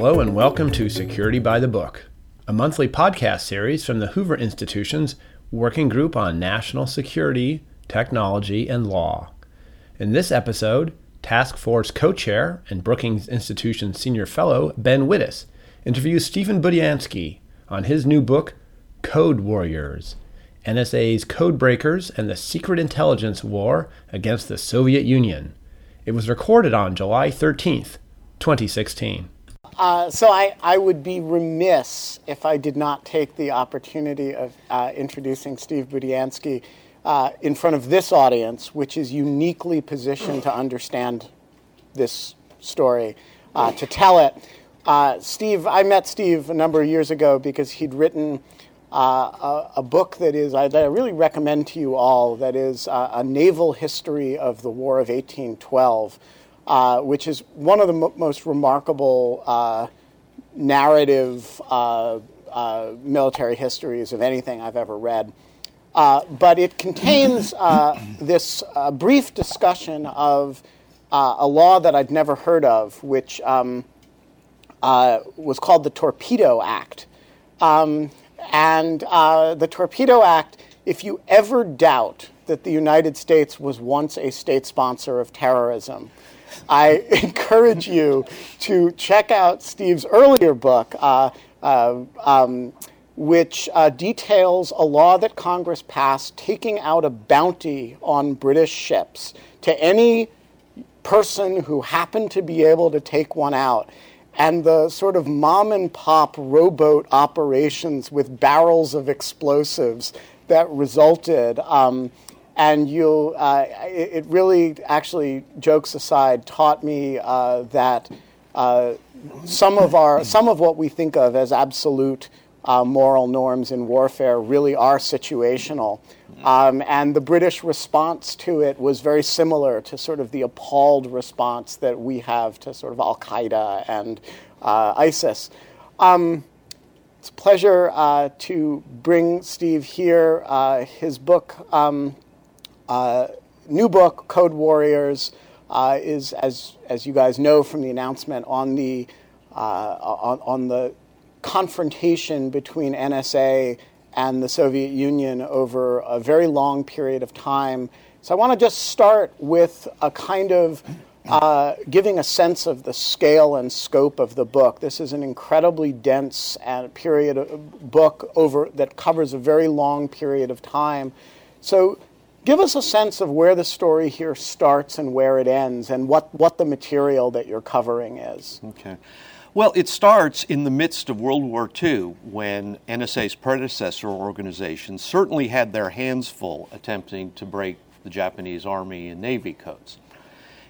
Hello, and welcome to Security by the Book, a monthly podcast series from the Hoover Institution's Working Group on National Security, Technology, and Law. In this episode, Task Force co chair and Brookings Institution senior fellow Ben Wittes interviews Stephen Budiansky on his new book, Code Warriors NSA's Code Breakers and the Secret Intelligence War Against the Soviet Union. It was recorded on July 13th, 2016. Uh, so I, I would be remiss if I did not take the opportunity of uh, introducing Steve Budiansky uh, in front of this audience, which is uniquely positioned to understand this story, uh, to tell it. Uh, Steve, I met Steve a number of years ago because he'd written a, a, book that is that I really recommend to you all. That is a naval history of the War of 1812 uh, which is one of the most remarkable uh, narrative uh, uh, military histories of anything I've ever read. Uh, but it contains this brief discussion of a law that I'd never heard of, which um, was called the Torpedo Act. Um, and the Torpedo Act, if you ever doubt that the United States was once a state sponsor of terrorism, I encourage you to check out Steve's earlier book, uh, uh, um, which uh, details a law that Congress passed taking out a bounty on British ships to any person who happened to be able to take one out. And the sort of mom and pop rowboat operations with barrels of explosives that resulted. Um, and you, uh, it, it, really actually, jokes aside, taught me uh, that uh, some of our, some of what we think of as absolute uh, moral norms in warfare really are situational. Um, and the British response to it was very similar to sort of the appalled response that we have to sort of Al Qaeda and uh, ISIS. Um, it's a pleasure uh, to bring Steve here. his book, um, uh, new book, Code Warriors, uh, is, as, as you guys know from the announcement, on the, uh, on, on the confrontation between NSA and the Soviet Union over a very long period of time. So I want to just start with a kind of uh, giving a sense of the scale and scope of the book. This is an incredibly dense and period of book over that covers a very long period of time. So Give us a sense of where the story here starts and where it ends, and what, what the material that you're covering is. Okay. Well, it starts in the midst of World War II when NSA's predecessor organizations certainly had their hands full attempting to break the Japanese Army and Navy codes.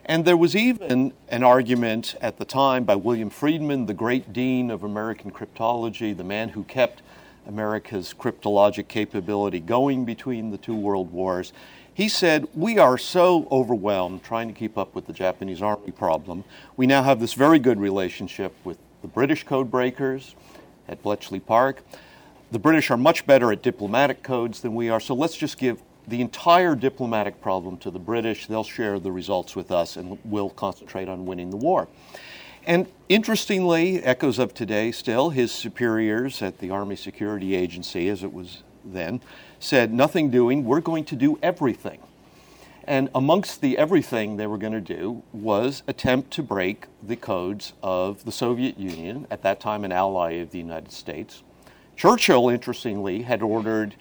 And there was even an argument at the time by William Friedman, the great dean of American cryptology, the man who kept America's cryptologic capability going between the two world wars. He said, We are so overwhelmed trying to keep up with the Japanese Army problem. We now have this very good relationship with the British code breakers at Bletchley Park. The British are much better at diplomatic codes than we are, so let's just give the entire diplomatic problem to the British. They'll share the results with us and we'll concentrate on winning the war. And interestingly, echoes of today still, his superiors at the Army Security Agency, as it was then, said, Nothing doing, we're going to do everything. And amongst the everything they were going to do was attempt to break the codes of the Soviet Union, at that time an ally of the United States. Churchill, interestingly, had ordered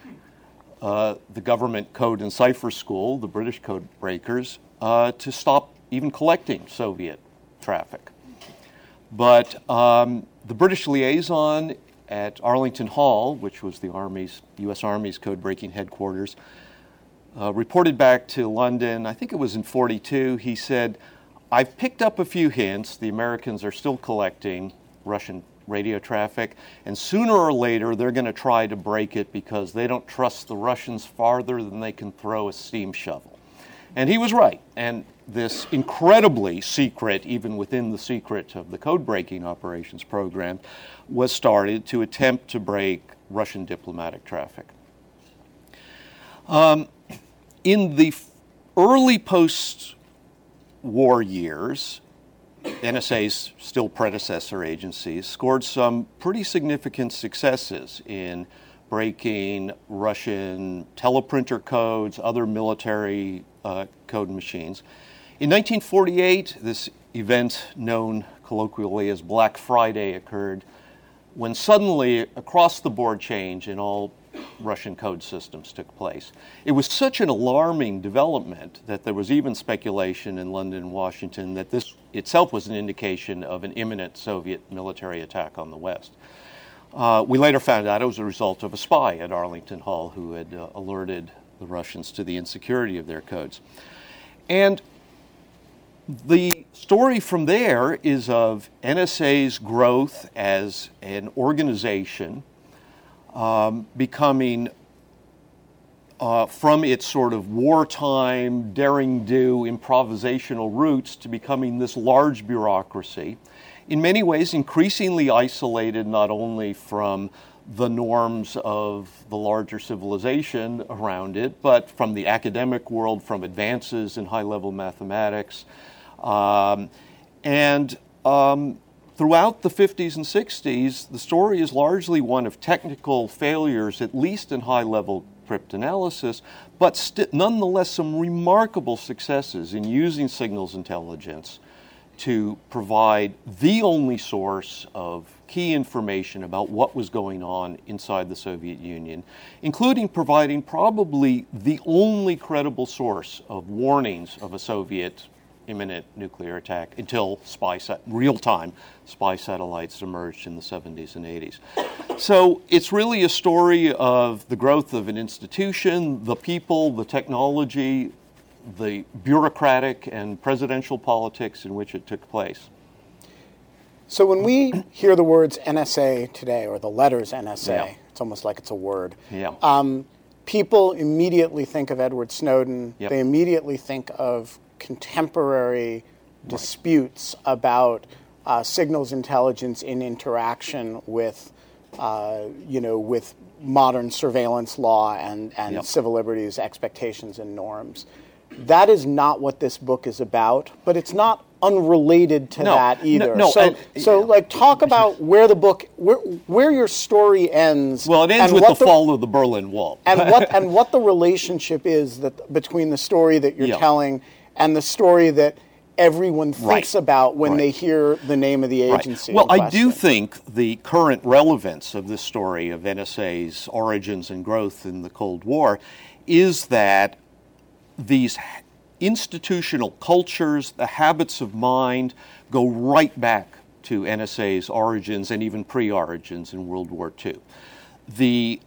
uh, the government code and cipher school, the British code breakers, uh, to stop even collecting Soviet traffic. But um, the British liaison at Arlington Hall, which was the Army's, U.S. Army's code breaking headquarters, uh, reported back to London, I think it was in 42. He said, I've picked up a few hints. The Americans are still collecting Russian radio traffic, and sooner or later they're going to try to break it because they don't trust the Russians farther than they can throw a steam shovel. And he was right. And this incredibly secret, even within the secret of the code breaking operations program, was started to attempt to break Russian diplomatic traffic. Um, in the early post war years, NSA's still predecessor agencies scored some pretty significant successes in breaking Russian teleprinter codes, other military uh, code machines. In 1948, this event known colloquially as Black Friday occurred when suddenly across the board change in all Russian code systems took place. It was such an alarming development that there was even speculation in London and Washington that this itself was an indication of an imminent Soviet military attack on the West. Uh, we later found out it was a result of a spy at Arlington Hall who had uh, alerted the Russians to the insecurity of their codes. And the story from there is of NSA's growth as an organization um, becoming uh, from its sort of wartime, daring do, improvisational roots to becoming this large bureaucracy, in many ways increasingly isolated not only from the norms of the larger civilization around it, but from the academic world, from advances in high level mathematics. Um, and um, Throughout the 50s and 60s, the story is largely one of technical failures, at least in high level cryptanalysis, but st- nonetheless some remarkable successes in using signals intelligence to provide the only source of key information about what was going on inside the Soviet Union, including providing probably the only credible source of warnings of a Soviet imminent nuclear attack until spy real time spy satellites emerged in the 70s and 80s. So it's really a story of the growth of an institution, the people, the technology, the bureaucratic and presidential politics in which it took place. So when we hear the words NSA today, or the letters NSA, yeah. it's almost like it's a word. Yeah. Um, people immediately think of Edward Snowden. Yep. They immediately think of contemporary disputes about uh, signals intelligence in interaction with, uh, you know, with modern surveillance law and, and yep. civil liberties expectations and norms. That is not what this book is about, but it's not unrelated to no, that either. No, no so, and, so like, talk about where the book, where, where your story ends. Well, it ends with the, the, fall of the Berlin Wall, and what and what the relationship is that between the story that you're telling and the story that everyone thinks right. about when right. they hear the name of the agency. Right. Well, I do think the current relevance of this story of NSA's origins and growth in the Cold War is that these institutional cultures, the habits of mind, go right back to NSA's origins and even pre origins in World War II. The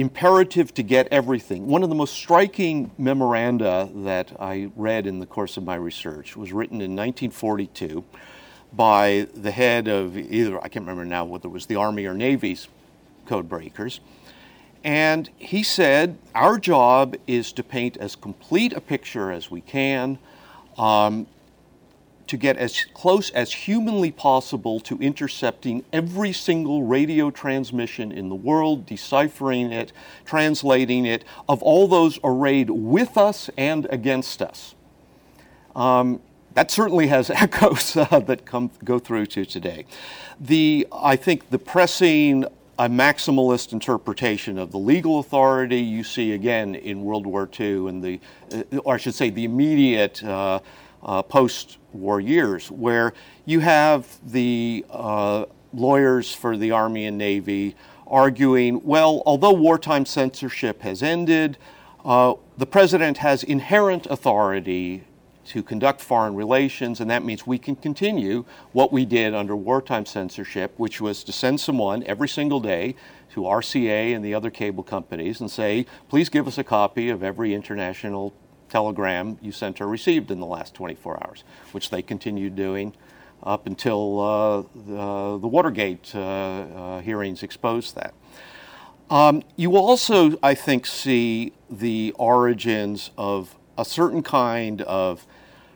imperative to get everything. One of the most striking memoranda that I read in the course of my research was written in 1942 by the head of either, I can't remember now whether it was the Army or Navy's code breakers. And he said, Our job is to paint as complete a picture as we can. Um, to get as close as humanly possible to intercepting every single radio transmission in the world, deciphering it, translating it, of all those arrayed with us and against us. Um, that certainly has echoes uh, that come go through to today. The I think the pressing a maximalist interpretation of the legal authority you see again in World War II and the, uh, or I should say, the immediate uh, uh, post war years, where you have the uh, lawyers for the Army and Navy arguing, well, although wartime censorship has ended, uh, the president has inherent authority to conduct foreign relations, and that means we can continue what we did under wartime censorship, which was to send someone every single day to RCA and the other cable companies and say, please give us a copy of every international telegram you sent or received in the last 24 hours, which they continued doing up until uh, the, the, Watergate uh, uh, hearings exposed that. Um, you also, I think, see the origins of a certain kind of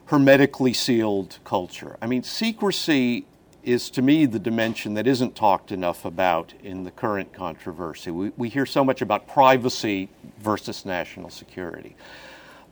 hermetically sealed culture. I mean, secrecy is to me the dimension that isn't talked enough about in the current controversy. We, we hear so much about privacy versus national security.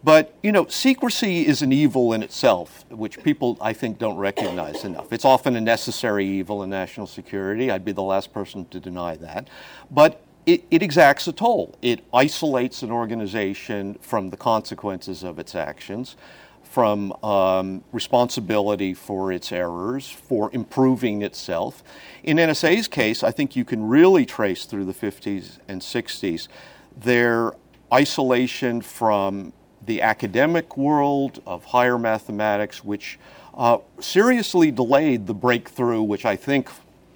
But, you know, secrecy is an evil in itself, which people, I think, don't recognize enough. It's often a necessary evil in national security. I'd be the last person to deny that. But it, it exacts a toll. It isolates an organization from the consequences of its actions, from um, responsibility for its errors, for improving itself. In NSA's case, I think you can really trace through the 50s and 60s their isolation from the academic world of higher mathematics, which uh, seriously delayed the breakthrough, which I think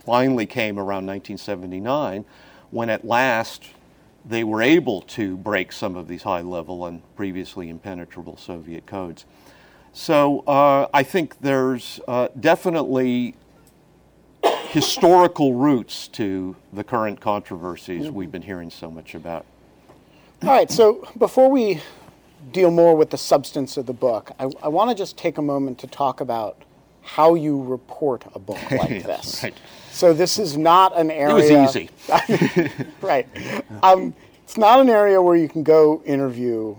finally came around 1979, when at last they were able to break some of these high level and previously impenetrable Soviet codes. So uh, I think there's uh, definitely historical roots to the current controversies we've been hearing so much about. All right, so before we deal more with the substance of the book, I, I want to just take a moment to talk about how you report a book like this. right. So this is not an area. It was easy. right. Um, it's not an area where you can go interview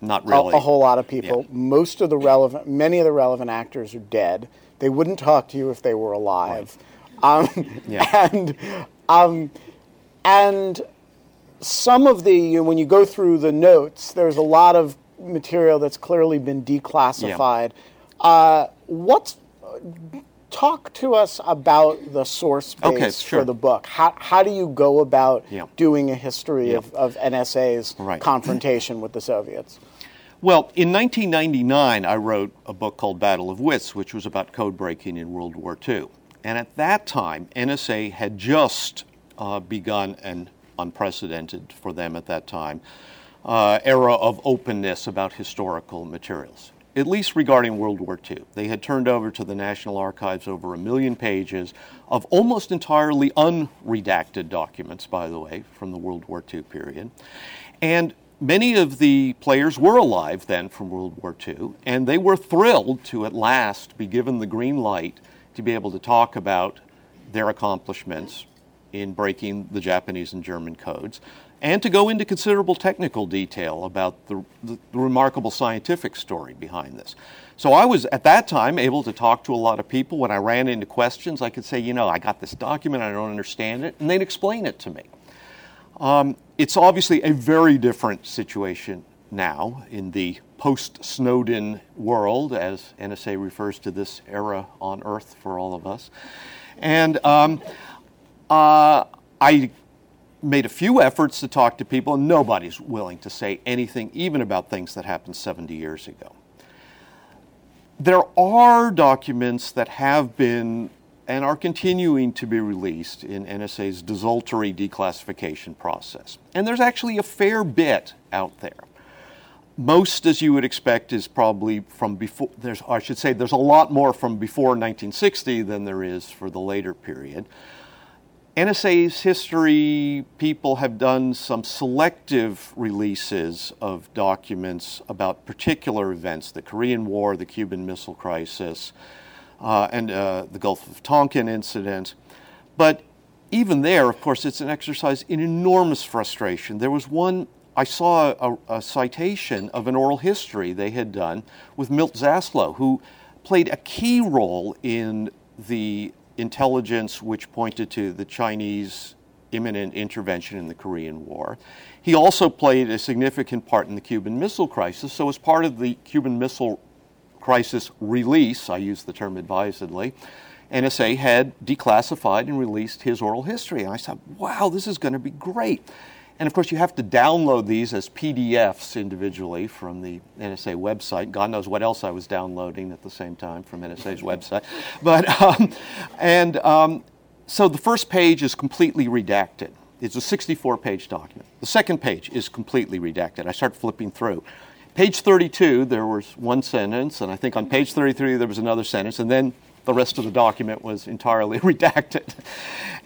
Not a, really. a whole lot of people. Yeah. Most of the relevant, many of the relevant actors are dead. They wouldn't talk to you if they were alive. Um, Yeah. And um, and some of the you know, when you go through the notes, there's a lot of material that's clearly been declassified. Uh, what's talk to us about the source base Okay, sure. for the book. How, how do you go about Yeah. doing a history Yeah. of, of NSA's Right. confrontation with the Soviets? Well, in 1999, I wrote a book called Battle of Wits, which was about code breaking in World War II. And at that time, NSA had just uh, begun an unprecedented for them at that time uh, era of openness about historical materials, at least regarding World War II. They had turned over to the National Archives over a million pages of almost entirely unredacted documents, by the way, from the World War II period. And many of the players were alive then from World War II, and they were thrilled to at last be given the green light to be able to talk about their accomplishments in breaking the Japanese and German codes, and to go into considerable technical detail about the, the, the remarkable scientific story behind this. So I was at that time able to talk to a lot of people. When I ran into questions, I could say, you know, I got this document, I don't understand it, and they'd explain it to me. Um, it's obviously a very different situation now in the post Snowden world, as NSA refers to this era on Earth for all of us. And um, uh, I made a few efforts to talk to people, and nobody's willing to say anything, even about things that happened 70 years ago. There are documents that have been and are continuing to be released in NSA's desultory declassification process. And there's actually a fair bit out there. Most, as you would expect, is probably from before, there's, I should say, there's a lot more from before 1960 than there is for the later period. NSA's history people have done some selective releases of documents about particular events the Korean War, the Cuban Missile Crisis, uh, and uh, the Gulf of Tonkin incident. But even there, of course, it's an exercise in enormous frustration. There was one, I saw a, a citation of an oral history they had done with Milt Zaslow, who played a key role in the intelligence which pointed to the Chinese imminent intervention in the Korean War. He also played a significant part in the Cuban Missile Crisis. So, as part of the Cuban Missile Crisis release, I use the term advisedly, NSA had declassified and released his oral history. And I said, wow, this is going to be great. And of course, you have to download these as PDFs individually from the NSA website. God knows what else I was downloading at the same time from NSA's website. But, um, and um, so the first page is completely redacted. It's a 64 page document. The second page is completely redacted. I start flipping through. Page 32, there was one sentence, and I think on page 33 there was another sentence, and then the rest of the document was entirely redacted.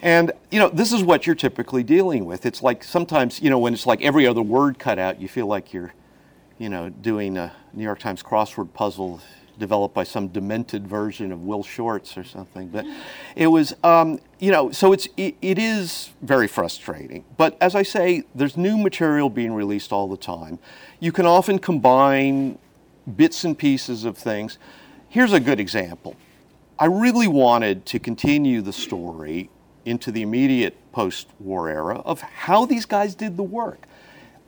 And, you know, this is what you're typically dealing with. It's like sometimes, you know, when it's like every other word cut out, you feel like you're, you know, doing a New York Times crossword puzzle developed by some demented version of Will Shortz or something. But it was, um, you know, so it's it, it is very frustrating. But as I say, there's new material being released all the time. You can often combine bits and pieces of things. Here's a good example. I really wanted to continue the story into the immediate post war era of how these guys did the work.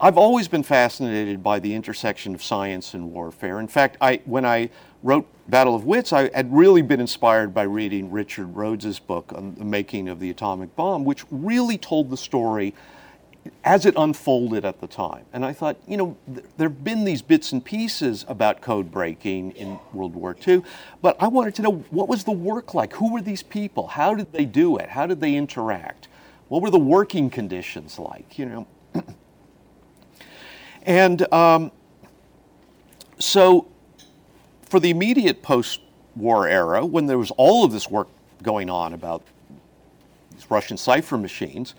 I've always been fascinated by the intersection of science and warfare. In fact, I, when I wrote Battle of Wits, I had really been inspired by reading Richard Rhodes's book on the making of the atomic bomb, which really told the story as it unfolded at the time. And I thought, you know, th- there have been these bits and pieces about code breaking in World War II, but I wanted to know what was the work like? Who were these people? How did they do it? How did they interact? What were the working conditions like? You know. and um, so, for the immediate post-war era, when there was all of this work going on about these Russian cipher machines,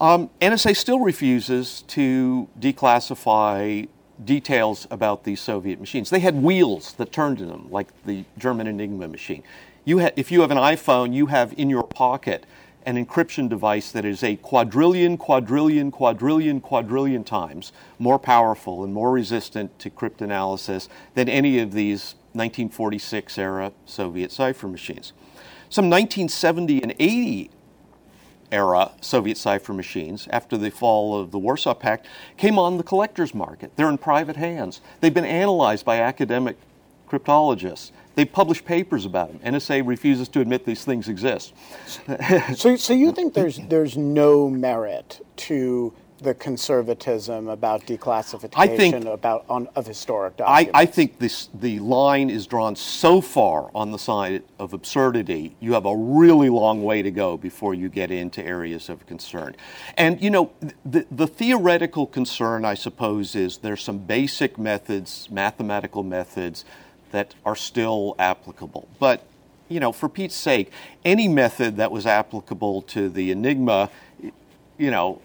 um, NSA still refuses to declassify details about these Soviet machines. They had wheels that turned in them, like the German Enigma machine. You ha- if you have an iPhone, you have in your pocket an encryption device that is a quadrillion, quadrillion, quadrillion, quadrillion times more powerful and more resistant to cryptanalysis than any of these 1946 era Soviet cipher machines. Some 1970 and 80 era Soviet cipher machines after the fall of the Warsaw Pact came on the collector's market. They're in private hands. They've been analyzed by academic cryptologists. They publish papers about them. NSA refuses to admit these things exist. so, so you think there's there's no merit to the conservatism about declassification I think, about on, of historic I, documents? I think this the line is drawn so far on the side of absurdity. You have a really long way to go before you get into areas of concern. And you know, the, the theoretical concern, I suppose, is there's some basic methods, mathematical methods that are still applicable. But, you know, for Pete's sake, any method that was applicable to the Enigma, you know,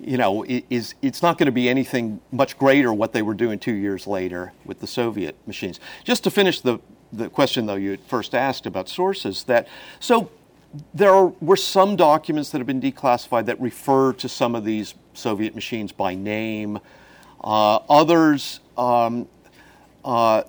you know, is it's not going to be anything much greater what they were doing two years later with the Soviet machines. Just to finish the the question though you first asked about sources that so there are, were some documents that have been declassified that refer to some of these Soviet machines by name. Uh, others um, uh,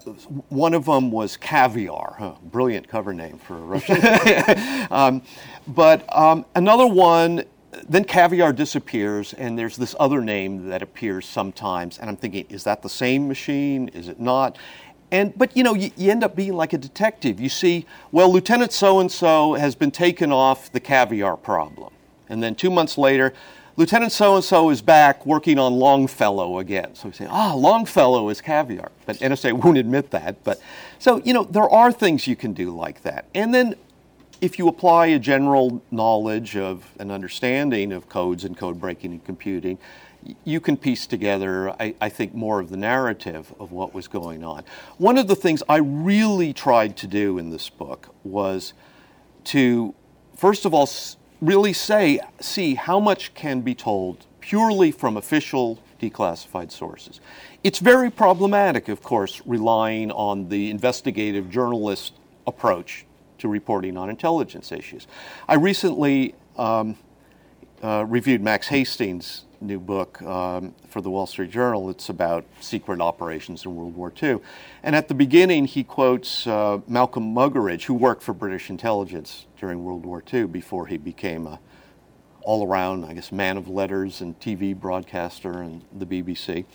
one of them was Caviar, huh, brilliant cover name for a Russian. um, but um, another one, then Caviar disappears, and there's this other name that appears sometimes, and I'm thinking, is that the same machine? Is it not? And but you know, you, you end up being like a detective. You see, well, Lieutenant so and so has been taken off the Caviar problem, and then two months later, Lieutenant so and so is back working on Longfellow again. So we say, ah, Longfellow is caviar. But NSA won't admit that. But so, you know, there are things you can do like that. And then if you apply a general knowledge of an understanding of codes and code breaking and computing, you can piece together, I, I, think, more of the narrative of what was going on. One of the things I really tried to do in this book was to, first of all, really say, see how much can be told purely from official declassified sources. It's very problematic, of course, relying on the investigative journalist approach to reporting on intelligence issues. I recently um, uh, reviewed Max Hastings' new book um, for the Wall Street Journal. It's about secret operations in World War II. And at the beginning, he quotes uh, Malcolm Muggeridge, who worked for British intelligence during World War II before he became a all around, I guess, man of letters and TV broadcaster and the BBC.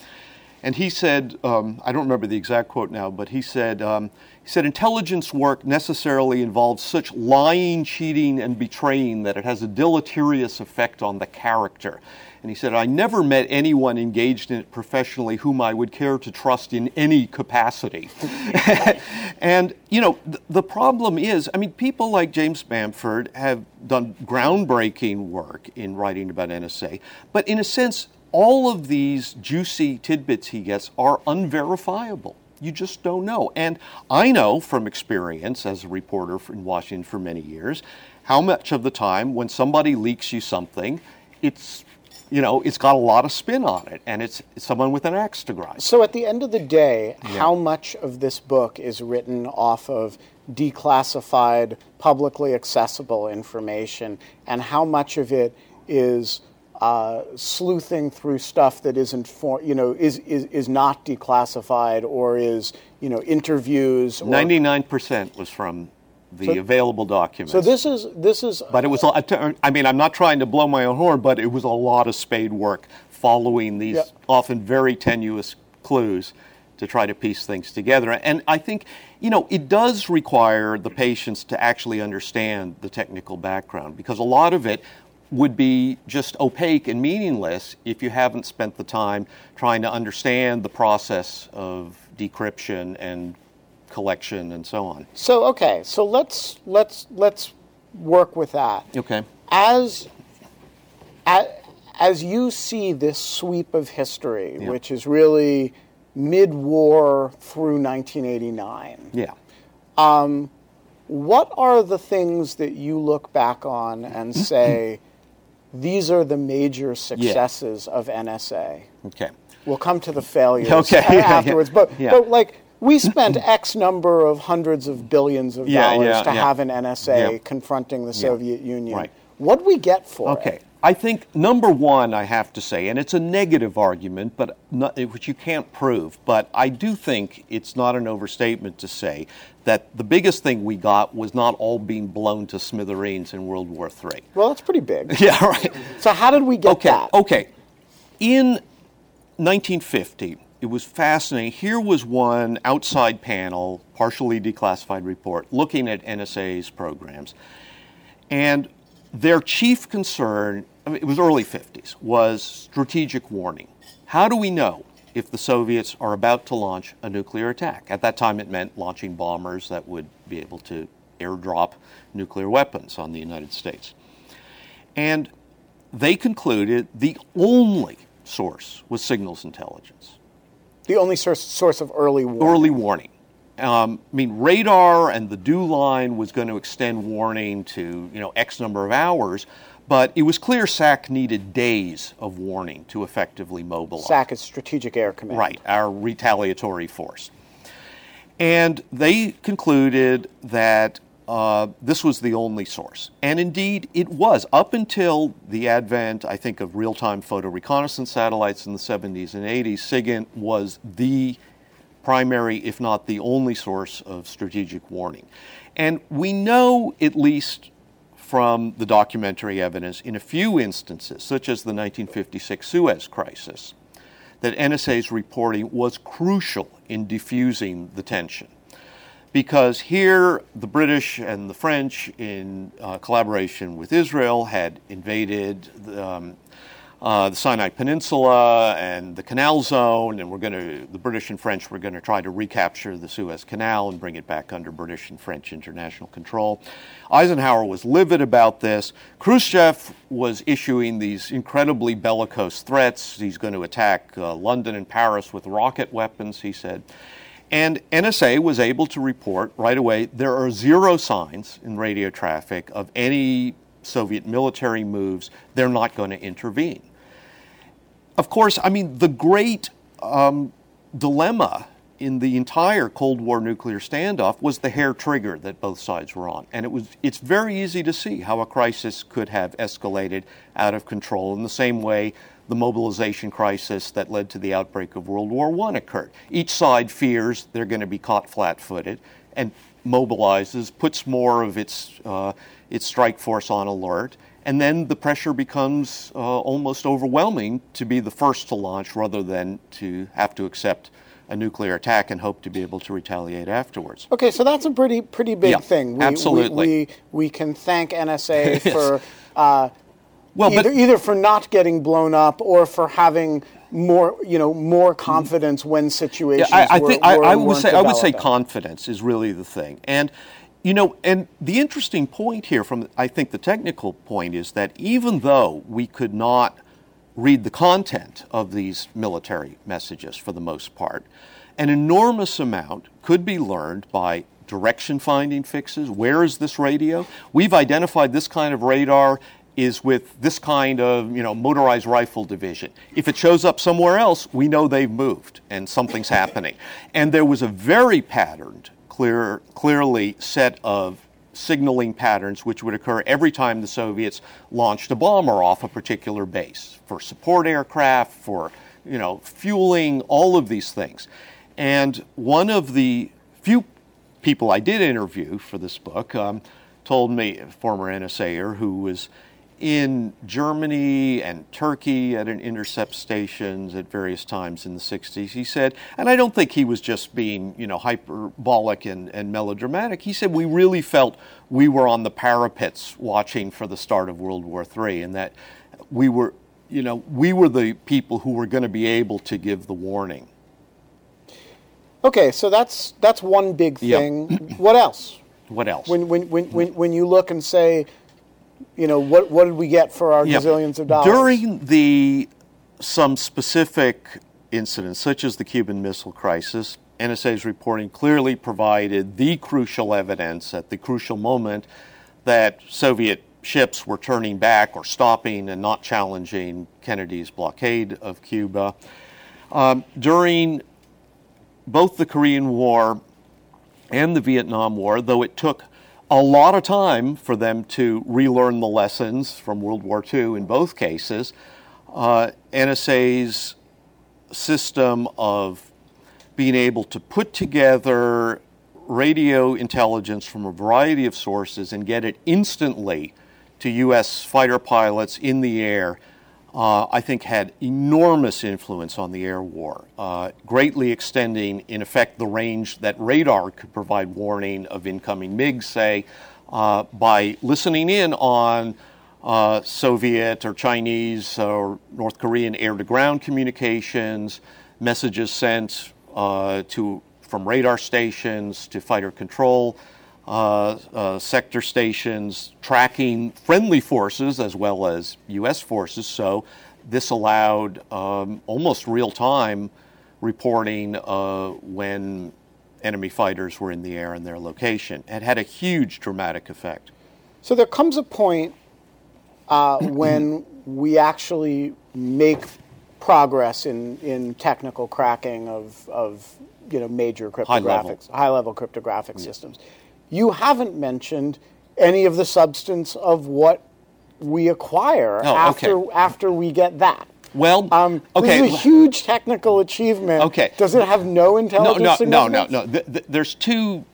And he said, um, I don't remember the exact quote now, but he said, um, he said, intelligence work necessarily involves such lying, cheating, and betraying that it has a deleterious effect on the character. And he said, I never met anyone engaged in it professionally whom I would care to trust in any capacity. and, you know, th- the problem is, I mean, people like James Bamford have done groundbreaking work in writing about NSA, but in a sense, all of these juicy tidbits he gets are unverifiable. You just don't know. And I know from experience as a reporter in Washington for many years how much of the time when somebody leaks you something, it's you know, it's got a lot of spin on it, and it's, it's someone with an axe to grind. So at the end of the day, how much of this book is written off of declassified, publicly accessible information, and how much of it is uh, sleuthing through stuff that isn't for, you know is, is is not declassified or is you know interviews. Ninety-nine percent was from the So- available documents. So this is this is but it was. a- I mean, I'm not trying to blow my own horn, but it was a lot of spade work following these Yep. often very tenuous clues to try to piece things together. And I think, you know, it does require the patience to actually understand the technical background because a lot of it would be just opaque and meaningless if you haven't spent the time trying to understand the process of decryption and collection and so on. so okay. So let's let's let's work with that. Okay. as as, as you see this sweep of history, Yeah. which is really mid-war through 1989, Yeah. Um, what are the things that you look back on and say these are the major successes of NSA? Okay. We'll come to the failures Okay, yeah, yeah, afterwards, but yeah. but like we spent X number of hundreds of billions of Yeah, dollars yeah, to yeah. have an NSA Yeah. confronting the Soviet Union. right. What do we get for it? I think number one, I have to say, and it's a negative argument, but not, which you can't prove, but I do think it's not an overstatement to say that the biggest thing we got was not all being blown to smithereens in World War III. Well, that's pretty big. Yeah, right. So how did we get Okay. that? Okay. In 1950, it was fascinating. Here was one outside panel, partially declassified report, looking at NSA's programs. And their chief concern, I mean, it was early 50s, was strategic warning. How do we know if the Soviets are about to launch a nuclear attack? At that time, it meant launching bombers that would be able to airdrop nuclear weapons on the United States. And they concluded the only source was signals intelligence The only source, source of early warning. early warning. Um, I mean, radar and the DEW Line was going to extend warning to you know X number of hours, but it was clear SAC needed days of warning to effectively mobilize. SAC is Strategic Air Command. Right, our retaliatory force. And they concluded that uh, this was the only source. And indeed, it was. Up until the advent, I think, of real time photo reconnaissance satellites in the 70s and 80s, SIGINT was the primary, if not the only source of strategic warning. And we know, at least from the documentary evidence, in a few instances, such as the 1956 Suez crisis, that NSA's reporting was crucial in diffusing the tension. Because here, the British and the French, in uh, collaboration with Israel, had invaded the, um, uh, the Sinai Peninsula and the Canal Zone, and we're going to, the British and French were going to try to recapture the Suez Canal and bring it back under British and French international control. Eisenhower was livid about this. Khrushchev was issuing these incredibly bellicose threats. He's going to attack uh, London and Paris with rocket weapons, he said. And NSA was able to report right away there are zero signs in radio traffic of any Soviet military moves. They're not going to intervene. Of course, I mean, the great um, dilemma in the entire Cold War nuclear standoff was the hair trigger that both sides were on. And it was, it's very easy to see how a crisis could have escalated out of control in the same way the mobilization crisis that led to the outbreak of World War I occurred. Each side fears they're going to be caught flat footed and mobilizes, puts more of its, uh, its strike force on alert, and then the pressure becomes uh, almost overwhelming to be the first to launch rather than to have to accept a nuclear attack and hope to be able to retaliate afterwards. Okay, so that's a pretty pretty big Yeah, thing. We, absolutely. We, we, we can thank NSA for uh, Well, either, but either for not getting blown up or for having more you know more confidence when situations. Yeah, I, I were, think I, were, I would weren't say I would say confidence is really the thing, and you know, and the interesting point here, from I think the technical point is that even though we could not read the content of these military messages for the most part, an enormous amount could be learned by direction finding fixes. Where is this radio? We've identified this kind of radar is with this kind of you know motorized rifle division. If it shows up somewhere else, we know they've moved and something's happening. And there was a very patterned, clear, clearly set of signaling patterns which would occur every time the Soviets launched a bomber off a particular base for support aircraft, for you know fueling, all of these things. And one of the few people I did interview for this book um, told me, a former NSAer who was in Germany and Turkey at an intercept stations at various times in the 60s. He said, and I don't think he was just being, you know, hyperbolic and, and melodramatic. He said we really felt we were on the parapets watching for the start of World War III and that we were, you know, we were the people who were going to be able to give the warning. Okay, so that's that's one big thing. Yep. what else? What else? When, when, when, when, when you look and say, you know, what, what did we get for our gazillions of dollars? During the some specific incidents, such as the Cuban Missile Crisis, NSA's reporting clearly provided the crucial evidence at the crucial moment that Soviet ships were turning back or stopping and not challenging Kennedy's blockade of Cuba. Um, during both the Korean War and the Vietnam War, though it took a lot of time for them to relearn the lessons from World War II in both cases. Uh, NSA's system of being able to put together radio intelligence from a variety of sources and get it instantly to U.S. fighter pilots in the air uh, I think had enormous influence on the air war, uh, greatly extending, in effect, the range that radar could provide warning of incoming MiGs, say, uh, by listening in on uh, Soviet or Chinese or North Korean air to ground communications, messages sent uh, to, from radar stations to fighter control sector stations tracking friendly forces as well as U.S. forces. So this allowed um, almost real time reporting uh, when enemy fighters were in the air and their location. It had a huge dramatic effect. So there comes a point uh, when we actually make progress in, in technical cracking of, of you know major cryptographics, high level, high level cryptographic yeah. systems you haven't mentioned any of the substance of what we acquire oh, after okay. after we get that. Well, um, okay. This is a huge technical achievement. Okay. Does it have no intelligence? No, no, no, no, no. there's two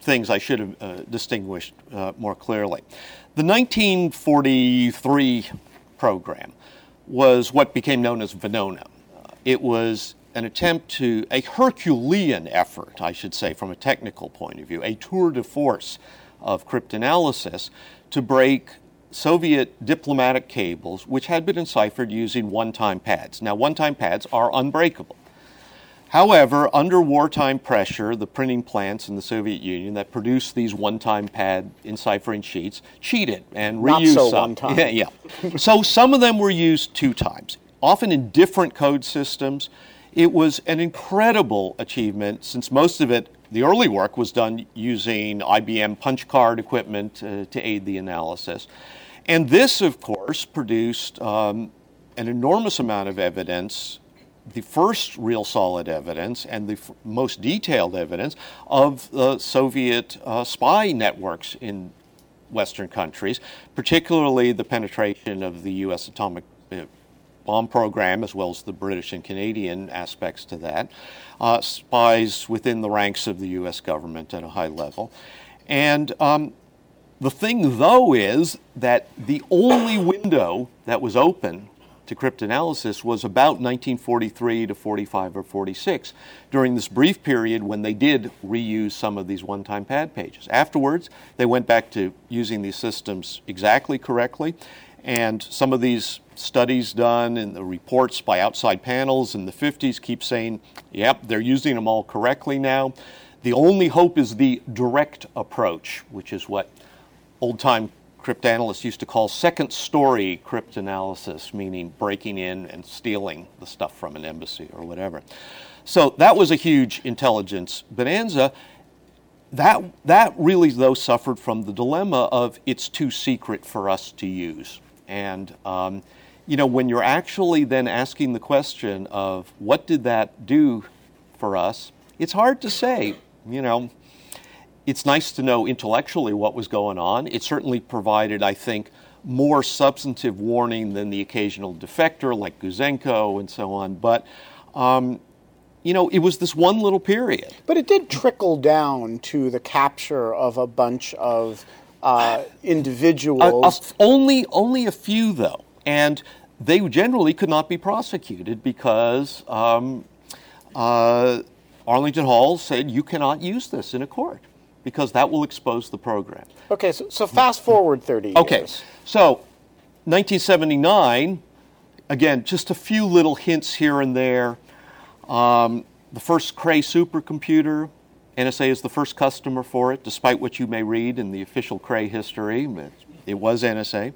things I should have uh, distinguished uh, more clearly. The 1943 program was what became known as Venona. it was an attempt to, a Herculean effort, I should say, from a technical point of view, a tour de force of cryptanalysis to break Soviet diplomatic cables, which had been enciphered using one time pads. Now, one time pads are unbreakable. However, under wartime pressure, the printing plants in the Soviet Union that produced these one-time pad enciphering sheets cheated and reused so some. Yeah, yeah. so some of them were used two times, often in different code systems. It was an incredible achievement since most of it, the early work, was done using IBM punch card equipment uh, to aid the analysis. And this, of course, produced um, an enormous amount of evidence the first real solid evidence and the f- most detailed evidence of the Soviet uh, spy networks in Western countries, particularly the penetration of the U.S. atomic uh, bomb program, as well as the British and Canadian aspects to that, uh, spies within the ranks of the U.S. government at a high level. And um, the thing, though, is that the only window that was open to cryptanalysis was about 1943 to 45 or 46, during this brief period when they did reuse some of these one time pad pages. Afterwards, they went back to using these systems exactly correctly, and some of these studies done and the reports by outside panels in the 50s keep saying, yep, they're using them all correctly now. The only hope is the direct approach, which is what old time cryptanalysts used to call second story cryptanalysis, meaning breaking in and stealing the stuff from an embassy or whatever. So that was a huge intelligence bonanza. That, that really, though, suffered from the dilemma of it's too secret for us to use. And um, you know, when you're actually then asking the question of what did that do for us, it's hard to say. You know, it's nice to know intellectually what was going on. It certainly provided, I think, more substantive warning than the occasional defector like Gouzenko and so on. But um, you know, it was this one little period. But it did trickle down to the capture of a bunch of uh, individuals. A, a, only, only a few, though, and they generally could not be prosecuted because um, uh, Arlington Hall said you cannot use this in a court because that will expose the program. Okay, so, so fast forward 30 years. okay, so 1979, again, just a few little hints here and there. Um, the first Cray supercomputer, NSA is the first customer for it, despite what you may read in the official Cray history. It was NSA.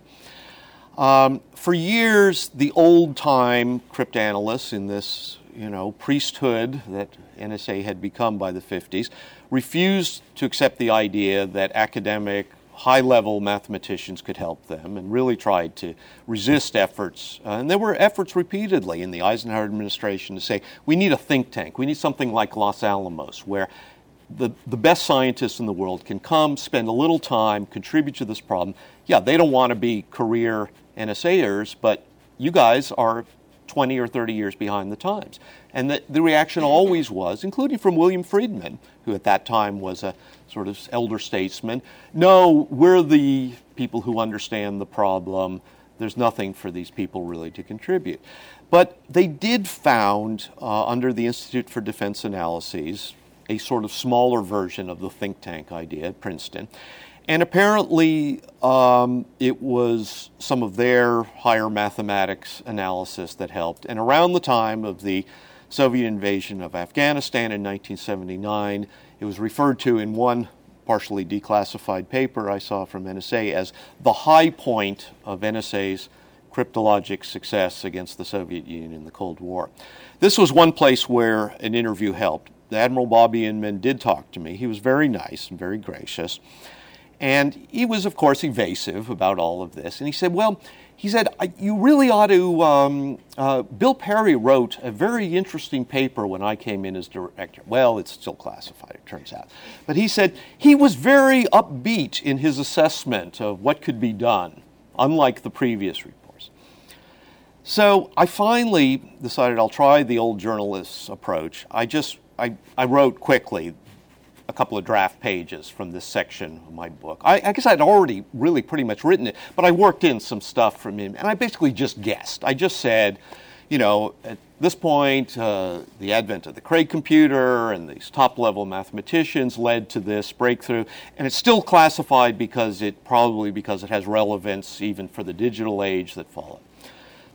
Um, for years, the old time cryptanalysts in this you know, priesthood that NSA had become by the 50s refused to accept the idea that academic high level mathematicians could help them and really tried to resist efforts. Uh, and there were efforts repeatedly in the Eisenhower administration to say, we need a think tank, we need something like Los Alamos, where the, the best scientists in the world can come, spend a little time, contribute to this problem. Yeah, they don't want to be career NSAers, but you guys are 20 or 30 years behind the times. And the, the reaction always was, including from William Friedman, who at that time was a sort of elder statesman, no, we're the people who understand the problem. There's nothing for these people really to contribute. But they did found, uh, under the Institute for Defense Analyses, a sort of smaller version of the think tank idea at Princeton. And apparently, um, it was some of their higher mathematics analysis that helped. And around the time of the Soviet invasion of Afghanistan in 1979, it was referred to in one partially declassified paper I saw from NSA as the high point of NSA's cryptologic success against the Soviet Union in the Cold War. This was one place where an interview helped. Admiral Bobby Inman did talk to me. He was very nice and very gracious. And he was, of course, evasive about all of this. And he said, Well, he said, You really ought to. Um, uh, Bill Perry wrote a very interesting paper when I came in as director. Well, it's still classified, it turns out. But he said he was very upbeat in his assessment of what could be done, unlike the previous reports. So I finally decided I'll try the old journalist's approach. I just I, I wrote quickly a couple of draft pages from this section of my book. I, I, guess I'd already really pretty much written it, but I worked in some stuff from him, and I basically just guessed. I just said, you know, at this point, uh, the advent of the Cray computer and these top level mathematicians led to this breakthrough, and it's still classified because it probably because it has relevance even for the digital age that followed.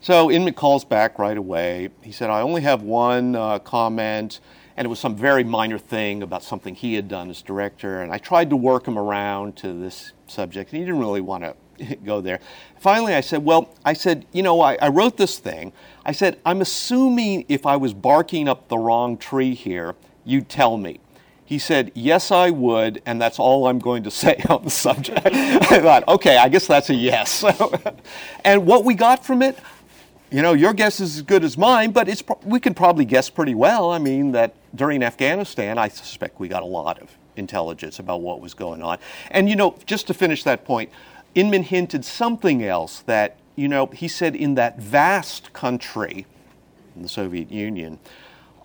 So Inman calls back right away. He said, I only have one uh, comment and it was some very minor thing about something he had done as director. And I tried to work him around to this subject, and he didn't really want to go there. Finally, I said, Well, I said, you know, I, I wrote this thing. I said, I'm assuming if I was barking up the wrong tree here, you'd tell me. He said, Yes, I would, and that's all I'm going to say on the subject. I thought, Okay, I guess that's a yes. and what we got from it, you know, your guess is as good as mine, but it's, we can probably guess pretty well. I mean, that during Afghanistan, I suspect we got a lot of intelligence about what was going on. And, you know, just to finish that point, Inman hinted something else that, you know, he said in that vast country, in the Soviet Union,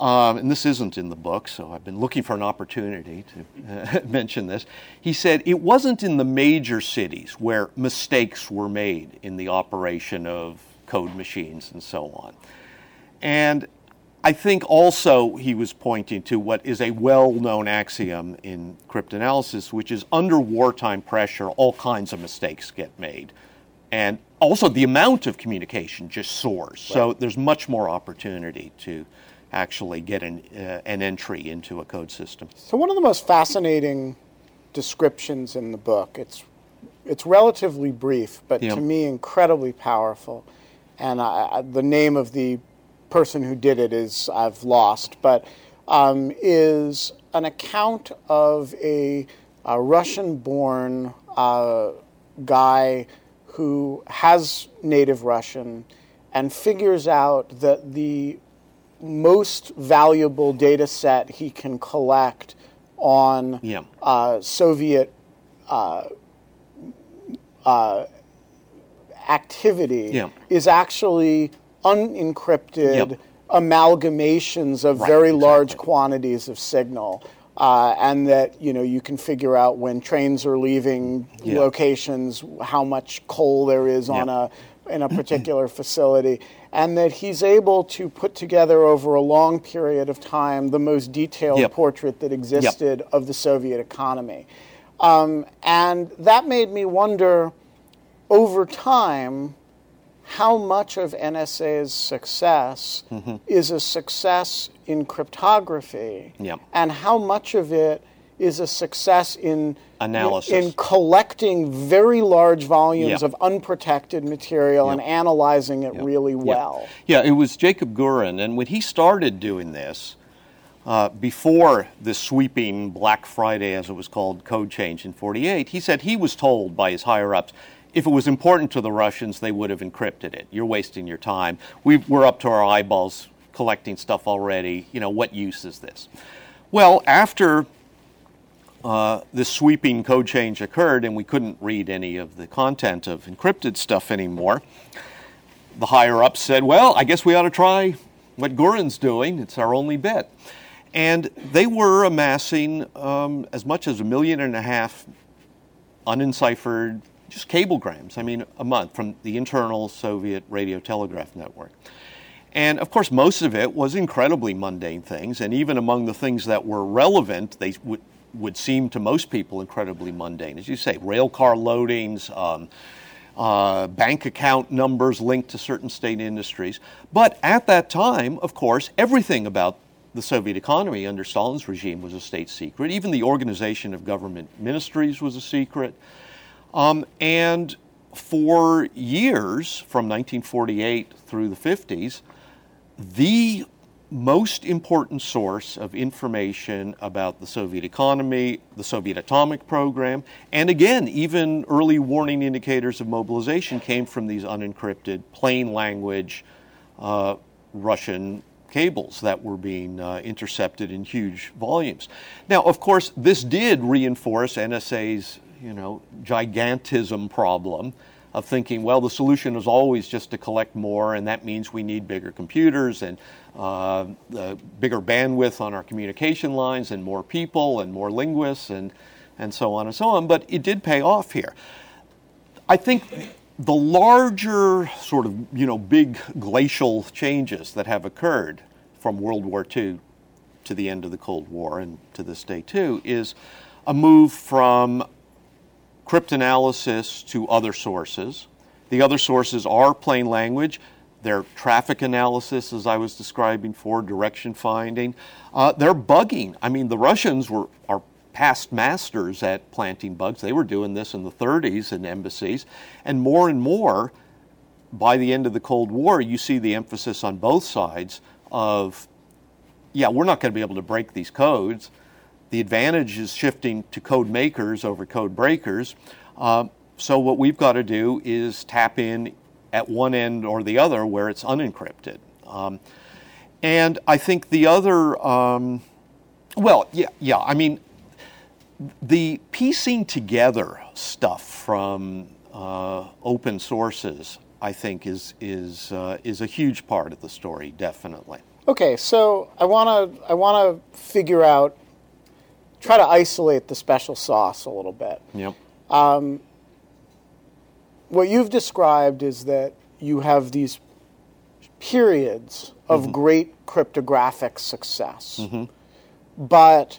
um, and this isn't in the book, so I've been looking for an opportunity to uh, mention this. He said it wasn't in the major cities where mistakes were made in the operation of code machines and so on. And I think also he was pointing to what is a well known axiom in cryptanalysis, which is under wartime pressure, all kinds of mistakes get made. And also the amount of communication just soars. Right. So there's much more opportunity to actually get an, uh, an entry into a code system. So, one of the most fascinating descriptions in the book, it's, it's relatively brief, but yeah. to me incredibly powerful. And I, the name of the person who did it is I've lost, but um, is an account of a, a Russian-born uh, guy who has native Russian and figures out that the most valuable data set he can collect on Yeah. uh, Soviet uh, uh, activity Yeah. is actually unencrypted Yep. amalgamations of Right, very large quantities of signal. Uh, and that you know you can figure out when trains are leaving Yeah. locations how much coal there is on a in a particular facility, and that he's able to put together over a long period of time the most detailed Yep. portrait that existed of the Soviet economy. Um, and that made me wonder over time how much of NSA's success is a success in cryptography Yep. and how much of it is a success in Analysis. in collecting very large volumes Yeah. of unprotected material and analyzing it really well. Yeah, it was Jacob Gurin, and when he started doing this, uh, before the sweeping Black Friday, as it was called, code change in 48, he said he was told by his higher ups if it was important to the Russians, they would have encrypted it. You're wasting your time. we we're up to our eyeballs collecting stuff already. You know, what use is this? Well, after uh, this sweeping code change occurred and we couldn't read any of the content of encrypted stuff anymore, the higher ups said, well, I guess we ought to try what Gurin's doing. It's our only bet. And they were amassing um, as much as a million and a half unenciphered, just cablegrams, I mean, a month from the internal Soviet radio telegraph network. And of course, most of it was incredibly mundane things, and even among the things that were relevant, they would, would seem to most people incredibly mundane. As you say, rail car loadings, um, uh, bank account numbers linked to certain state industries. But at that time, of course, everything about the Soviet economy under Stalin's regime was a state secret. Even the organization of government ministries was a secret. Um, and for years, from 1948 through the 50s, the most important source of information about the Soviet economy, the Soviet atomic program, and again, even early warning indicators of mobilization came from these unencrypted, plain language uh, Russian cables that were being uh, intercepted in huge volumes. Now, of course, this did reinforce NSA's, you know, gigantism problem of thinking, well, the solution is always just to collect more, and that means we need bigger computers and uh, uh, bigger bandwidth on our communication lines, and more people, and more linguists, and and so on and so on. But it did pay off here. I think the larger sort of you know big glacial changes that have occurred from World War II to the end of the Cold War and to this day too is a move from cryptanalysis to other sources. The other sources are plain language. They're traffic analysis, as I was describing for direction finding. Uh, they're bugging. I mean, the Russians were are past masters at planting bugs. They were doing this in the 30s in embassies, and more and more. By the end of the Cold War, you see the emphasis on both sides of, yeah, we're not going to be able to break these codes. The advantage is shifting to code makers over code breakers. Uh, so what we've got to do is tap in at one end or the other where it's unencrypted. Um, and I think the other, um, well, yeah, yeah. I mean, the piecing together stuff from uh, open sources, I think, is is uh, is a huge part of the story, definitely. Okay, so I want to I want to figure out try to isolate the special sauce a little bit. Yep. Um, what you've described is that you have these periods of mm-hmm. great cryptographic success. Mm-hmm. But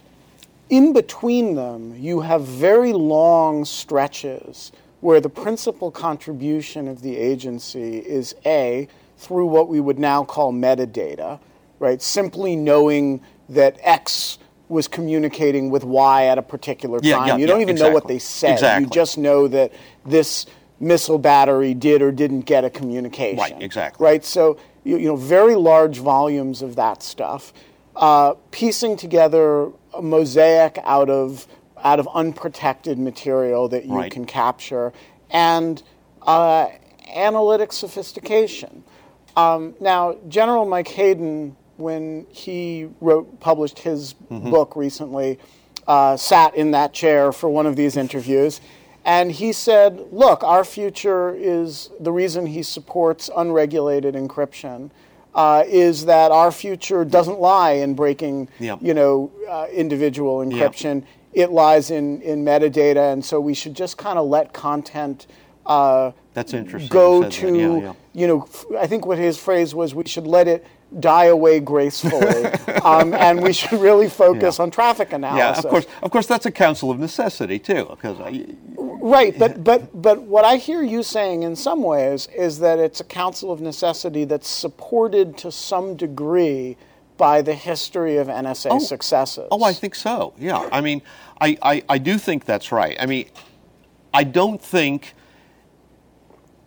in between them, you have very long stretches where the principal contribution of the agency is A, through what we would now call metadata, right? Simply knowing that X was communicating with Y at a particular Yeah, time. yeah, you don't yeah, even know what they said. Exactly. You just know that this missile battery did or didn't get a communication. Right, exactly. Right, so you, you know very large volumes of that stuff, uh, piecing together a mosaic out of out of unprotected material that you Right. can capture, and uh, analytic sophistication. Um, now, General Mike Hayden, when he wrote, published his book recently, uh, sat in that chair for one of these interviews. And he said, look, our future is the reason he supports unregulated encryption. Uh, is that our future doesn't lie in breaking, Yeah. you know, uh, individual encryption. It lies in, in metadata, and so we should just kind of let content uh, That's interesting. go to, that. Yeah, yeah. you know, f- I think what his phrase was, we should let it die away gracefully, um, and we should really focus Yeah. on traffic analysis. Yeah, of course. Of course, that's a counsel of necessity too, because I, Right, but but but what I hear you saying in some ways is that it's a counsel of necessity that's supported to some degree by the history of NSA successes. Oh, I think so. Yeah. I mean, I, I, I do think that's right. I mean, I don't think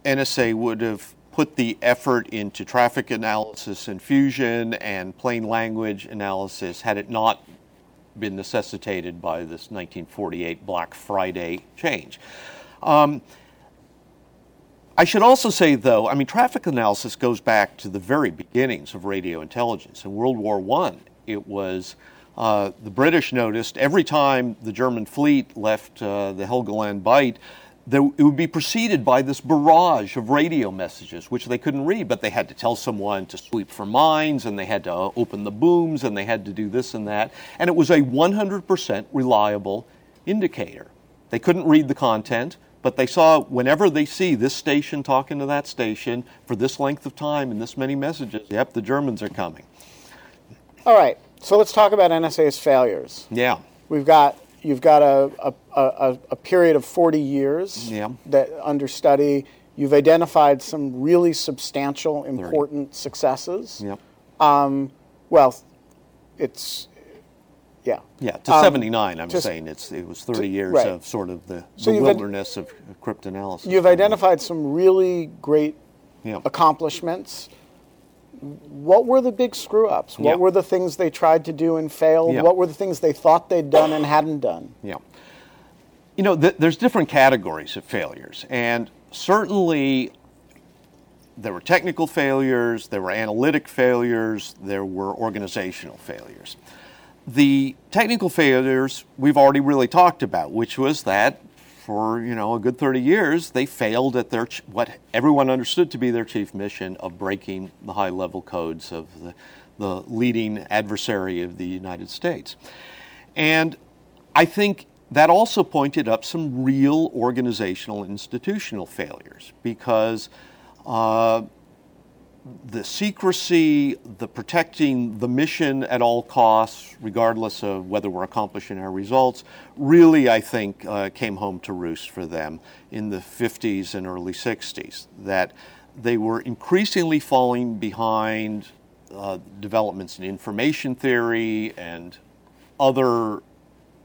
NSA would have put the effort into traffic analysis and fusion and plain language analysis had it not been necessitated by this 1948 Black Friday change. Um, I should also say, though, I mean, traffic analysis goes back to the very beginnings of radio intelligence. In World War I, it was uh, the British noticed every time the German fleet left uh, the Helgoland Bight, there, it would be preceded by this barrage of radio messages, which they couldn't read, but they had to tell someone to sweep for mines, and they had to uh, open the booms, and they had to do this and that. And it was a 100% reliable indicator. They couldn't read the content, but they saw whenever they see this station talking to that station for this length of time and this many messages, yep, the Germans are coming. All right, so let's talk about NSA's failures. Yeah. We've got you've got a a, a, a period of 40 years Yeah. that under study. You've identified some really substantial, important successes. Yep. Well, it's yeah. Yeah, to Um, 79, I'm just- saying it's, it was 30 years right. of sort of the, So the wilderness of, of cryptanalysis. You've identified some really great Yeah. accomplishments. What were the big screw ups? What Yeah. were the things they tried to do and failed? Yeah. What were the things they thought they'd done and hadn't done? Yeah. You know, th- there's different categories of failures, and certainly there were technical failures, there were analytic failures, there were organizational failures. The technical failures we've already really talked about, which was that for you know a good 30 years they failed at their what everyone understood to be their chief mission of breaking the high-level codes of the, the leading adversary of the United States. And I think that also pointed up some real organizational institutional failures because uh, the secrecy, the protecting the mission at all costs, regardless of whether we're accomplishing our results, really, I think, uh, came home to roost for them in the 50s and early 60s. That they were increasingly falling behind uh, developments in information theory and other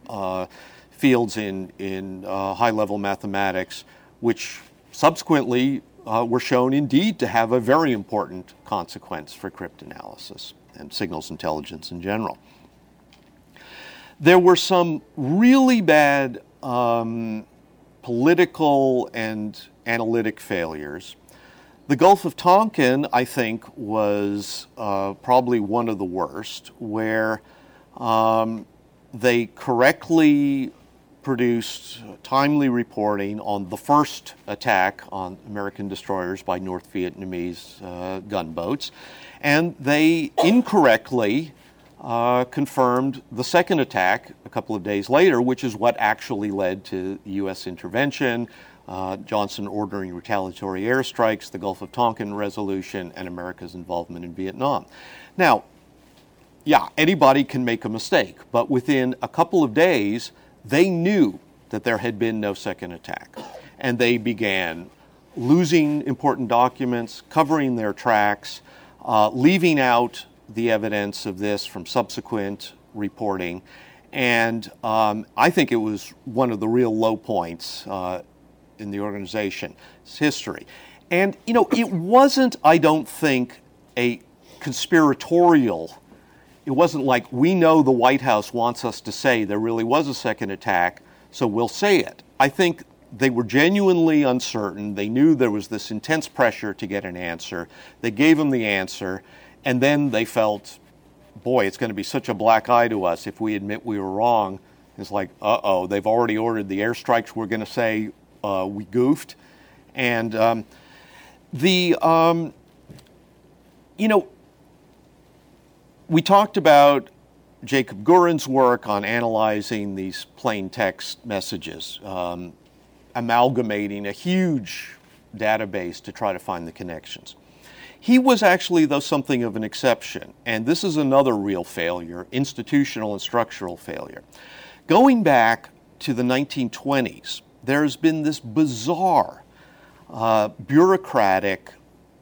uh, fields in, in uh, high level mathematics, which subsequently uh, were shown indeed to have a very important consequence for cryptanalysis and signals intelligence in general. There were some really bad um, political and analytic failures. The Gulf of Tonkin, I think, was uh, probably one of the worst, where um, they correctly produced timely reporting on the first attack on American destroyers by North Vietnamese uh, gunboats, and they incorrectly uh, confirmed the second attack a couple of days later, which is what actually led to U.S. intervention, uh, Johnson ordering retaliatory airstrikes, the Gulf of Tonkin resolution, and America's involvement in Vietnam. Now, yeah, anybody can make a mistake, but within a couple of days, they knew that there had been no second attack. And they began losing important documents, covering their tracks, uh, leaving out the evidence of this from subsequent reporting. And um, I think it was one of the real low points uh, in the organization's history. And, you know, it wasn't, I don't think, a conspiratorial it wasn't like we know the White House wants us to say there really was a second attack, so we'll say it. I think they were genuinely uncertain. They knew there was this intense pressure to get an answer. They gave them the answer, and then they felt, boy, it's going to be such a black eye to us if we admit we were wrong. It's like, uh oh, they've already ordered the airstrikes. We're going to say uh, we goofed. And um, the, um, you know, we talked about Jacob Gurin's work on analyzing these plain text messages, um, amalgamating a huge database to try to find the connections. He was actually, though, something of an exception, and this is another real failure institutional and structural failure. Going back to the 1920s, there's been this bizarre uh, bureaucratic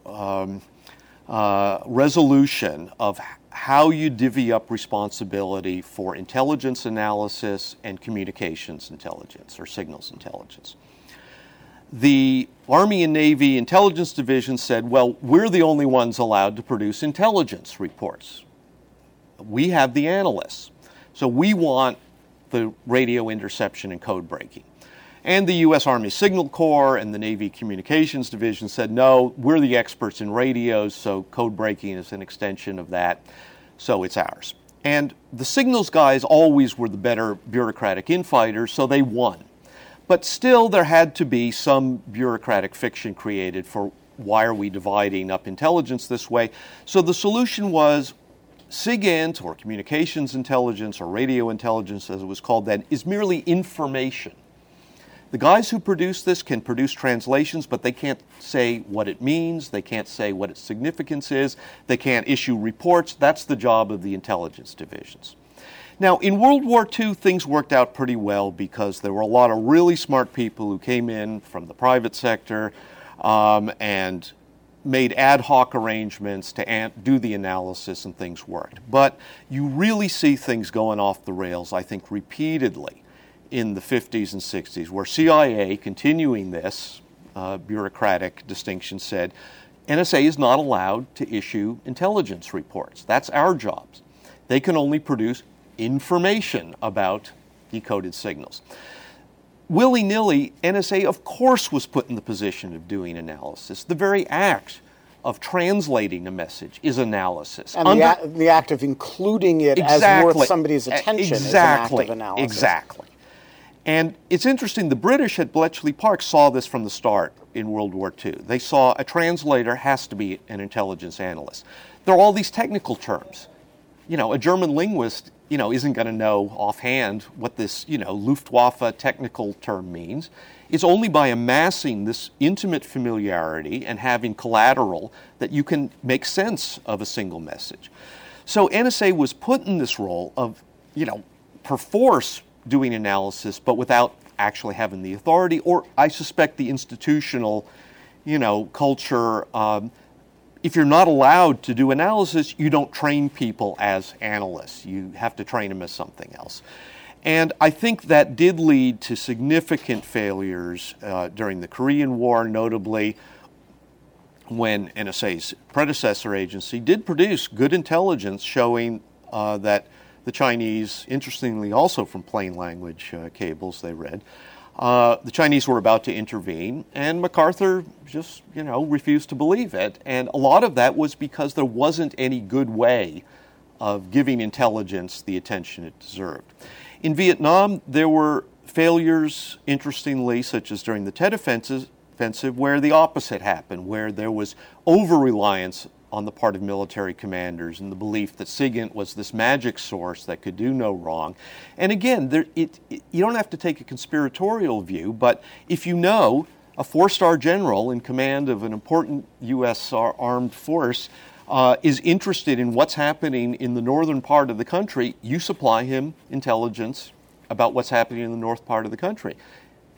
um, uh, resolution of how you divvy up responsibility for intelligence analysis and communications intelligence or signals intelligence. The Army and Navy Intelligence Division said, well, we're the only ones allowed to produce intelligence reports. We have the analysts. So we want the radio interception and code breaking. And the U.S. Army Signal Corps and the Navy Communications Division said, no, we're the experts in radios, so code breaking is an extension of that, so it's ours. And the signals guys always were the better bureaucratic infighters, so they won. But still, there had to be some bureaucratic fiction created for why are we dividing up intelligence this way. So the solution was SIGINT, or communications intelligence, or radio intelligence as it was called then, is merely information. The guys who produce this can produce translations, but they can't say what it means, they can't say what its significance is, they can't issue reports. That's the job of the intelligence divisions. Now, in World War II, things worked out pretty well because there were a lot of really smart people who came in from the private sector um, and made ad hoc arrangements to do the analysis, and things worked. But you really see things going off the rails, I think, repeatedly in the 50s and 60s, where CIA, continuing this uh, bureaucratic distinction, said NSA is not allowed to issue intelligence reports. That's our jobs. They can only produce information about decoded signals. Willy nilly, NSA, of course, was put in the position of doing analysis. The very act of translating a message is analysis. And Under, the, a- the, act of including it exactly, as worth somebody's attention exactly, is an act of analysis. Exactly. And it's interesting, the British at Bletchley Park saw this from the start in World War II. They saw a translator has to be an intelligence analyst. There are all these technical terms. You know, a German linguist, you know, isn't going to know offhand what this, you know, Luftwaffe technical term means. It's only by amassing this intimate familiarity and having collateral that you can make sense of a single message. So NSA was put in this role of, you know, perforce doing analysis, but without actually having the authority, or I suspect the institutional, you know, culture. Um, if you're not allowed to do analysis, you don't train people as analysts. You have to train them as something else. And I think that did lead to significant failures uh, during the Korean War, notably when NSA's predecessor agency did produce good intelligence showing uh, that the Chinese, interestingly, also from plain language uh, cables they read, uh, the Chinese were about to intervene, and MacArthur just, you know, refused to believe it. And a lot of that was because there wasn't any good way of giving intelligence the attention it deserved. In Vietnam, there were failures, interestingly, such as during the Tet offensive, where the opposite happened, where there was over reliance on the part of military commanders and the belief that SIGINT was this magic source that could do no wrong. And again, there, it, it, you don't have to take a conspiratorial view, but if you know a four star general in command of an important U.S. armed force uh, is interested in what's happening in the northern part of the country, you supply him intelligence about what's happening in the north part of the country.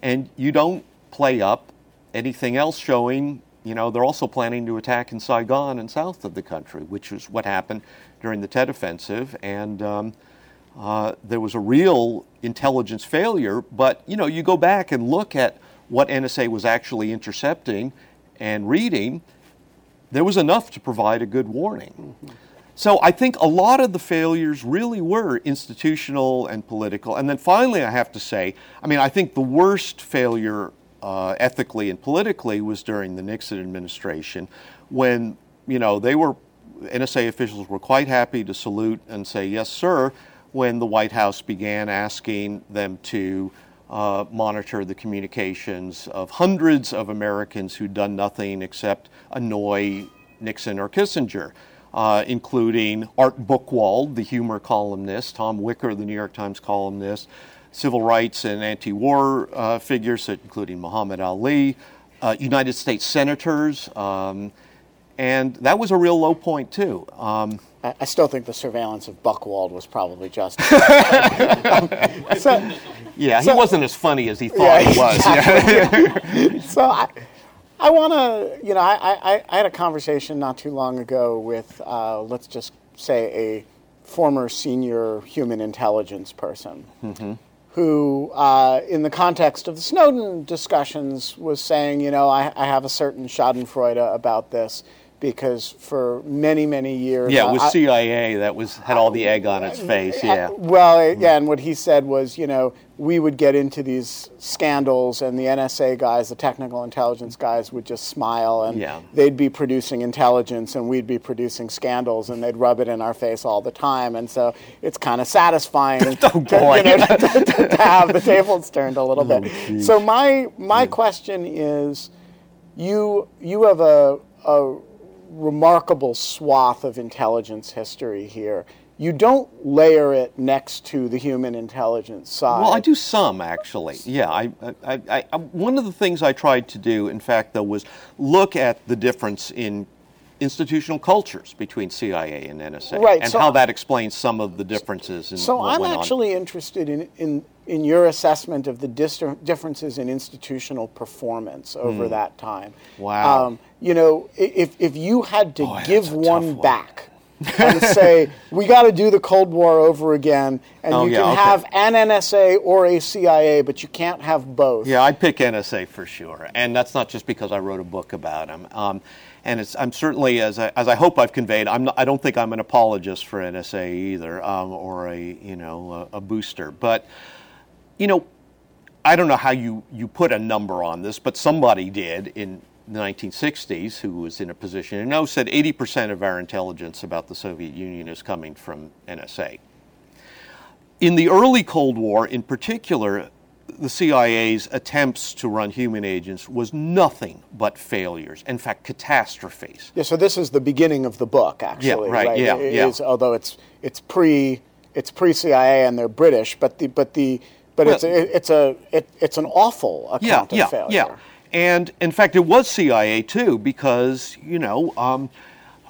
And you don't play up anything else showing you know, they're also planning to attack in Saigon and south of the country, which is what happened during the Tet Offensive. And um, uh, there was a real intelligence failure. But, you know, you go back and look at what NSA was actually intercepting and reading, there was enough to provide a good warning. Mm-hmm. So I think a lot of the failures really were institutional and political. And then finally, I have to say, I mean, I think the worst failure uh, ethically and politically was during the Nixon administration, when you know they were NSA officials were quite happy to salute and say yes, sir, when the White House began asking them to uh, monitor the communications of hundreds of Americans who'd done nothing except annoy Nixon or Kissinger. Uh, including Art Buchwald, the humor columnist, Tom Wicker, the New York Times columnist, civil rights and anti war uh, figures, including Muhammad Ali, uh, United States senators. Um, and that was a real low point, too. Um, I, I still think the surveillance of Buchwald was probably just. so, yeah, he so, wasn't as funny as he thought yeah, he was. Exactly. so I, I want to, you know, I, I, I, had a conversation not too long ago with, uh, let's just say, a former senior human intelligence person. Mm-hmm who, uh, in the context of the Snowden discussions, was saying, you know, I, I have a certain Schadenfreude about this because for many many years yeah it was I, CIA that was had all the egg on its face yeah well mm-hmm. yeah and what he said was you know we would get into these scandals and the NSA guys the technical intelligence guys would just smile and yeah. they'd be producing intelligence and we'd be producing scandals and they'd rub it in our face all the time and so it's kind of satisfying oh, to, you know, to, to, to, have the tables turned a little oh, bit geez. so my my yeah. question is you you have a, a remarkable swath of intelligence history here. You don't layer it next to the human intelligence side. Well, I do some actually. Yeah, I, I, I, one of the things I tried to do, in fact, though, was look at the difference in institutional cultures between CIA and NSA, right, and so how that explains some of the differences. In so I'm actually on. interested in, in in your assessment of the differences in institutional performance over mm. that time. Wow. Um, you know, if, if you had to Boy, give one, one back and say, we got to do the Cold War over again, and oh, you yeah, can okay. have an NSA or a CIA, but you can't have both. Yeah, I'd pick NSA for sure. And that's not just because I wrote a book about them. Um, and I'm certainly, as I, as I hope I've conveyed, I'm not, I don't think I'm an apologist for NSA either, um, or a, you know, a, a booster. But you know, I don't know how you, you put a number on this, but somebody did in the 1960s who was in a position to know said 80% of our intelligence about the Soviet Union is coming from NSA. In the early Cold War, in particular, the CIA's attempts to run human agents was nothing but failures. In fact, catastrophes. Yeah, so this is the beginning of the book, actually. Yeah, right. right? Yeah, it yeah. Is, although it's it's pre it's pre CIA and they're British, but the but the but well, it's a, it's a it, it's an awful account yeah, of yeah, failure. Yeah, and in fact, it was CIA too, because you know. Um,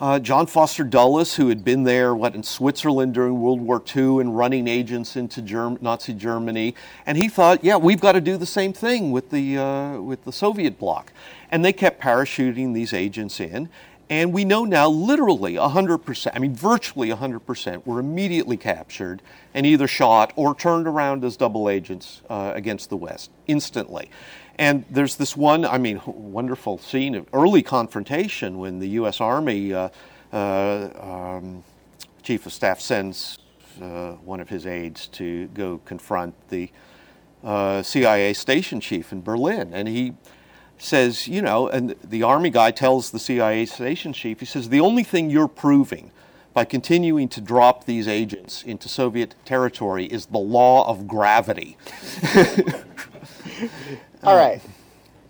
uh, John Foster Dulles, who had been there, what in Switzerland during World War II and running agents into Germ- Nazi Germany, and he thought, yeah, we've got to do the same thing with the uh, with the Soviet bloc, and they kept parachuting these agents in, and we know now literally 100%, I mean, virtually 100% were immediately captured and either shot or turned around as double agents uh, against the West instantly. And there's this one, I mean, wonderful scene of early confrontation when the U.S. Army uh, uh, um, chief of staff sends uh, one of his aides to go confront the uh, CIA station chief in Berlin. And he says, you know, and the Army guy tells the CIA station chief, he says, the only thing you're proving by continuing to drop these agents into Soviet territory is the law of gravity. All right.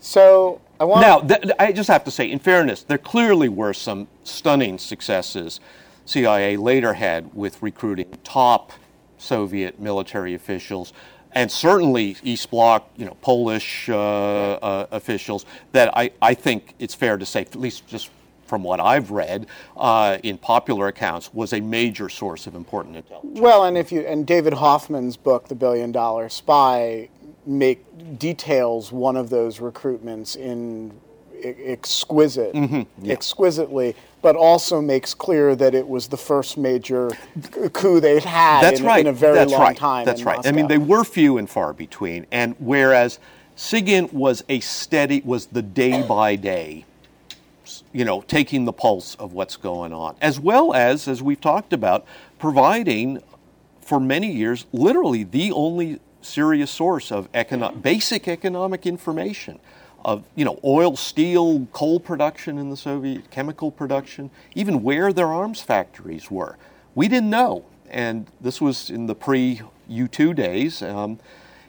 So I want now. Th- I just have to say, in fairness, there clearly were some stunning successes CIA later had with recruiting top Soviet military officials and certainly East Bloc, you know, Polish uh, uh, officials that I, I think it's fair to say, at least just from what I've read uh, in popular accounts, was a major source of important intelligence. Well, and if you and David Hoffman's book, The Billion Dollar Spy, make details one of those recruitments in exquisite, mm-hmm. yeah. exquisitely, but also makes clear that it was the first major coup they'd had That's in, right. in a very That's long right. time. That's right. Moscow. I mean, they were few and far between, and whereas SIGINT was a steady, was the day by day, you know, taking the pulse of what's going on, as well as, as we've talked about, providing for many years, literally the only serious source of econo- basic economic information of you know oil, steel, coal production in the Soviet, chemical production, even where their arms factories were. We didn't know, and this was in the pre U2 days, um,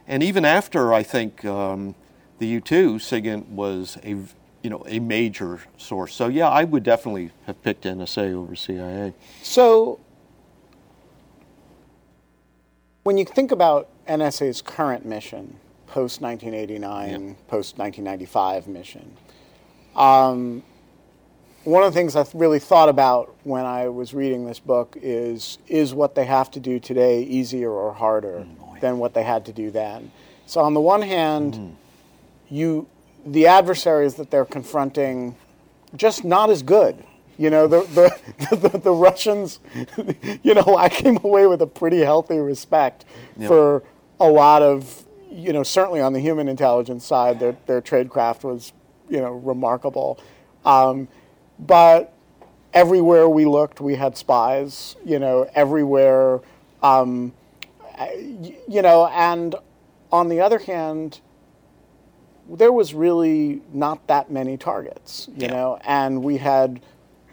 and even after I think um, the U2, SIGINT was a you know a major source. So yeah, I would definitely have picked NSA over CIA. So when you think about NSA's current mission, post 1989, post 1995 mission, um, one of the things I really thought about when I was reading this book is is what they have to do today easier or harder mm, than what they had to do then. So on the one hand, mm. you the adversaries that they're confronting just not as good. You know, the, the, the, the, Russians, you know, I came away with a pretty healthy respect yep. for a lot of, you know, certainly on the human intelligence side, their, their tradecraft was, you know, remarkable. Um, but everywhere we looked, we had spies, you know, everywhere, um, you know, and on the other hand, there was really not that many targets, you yeah. know, and we had.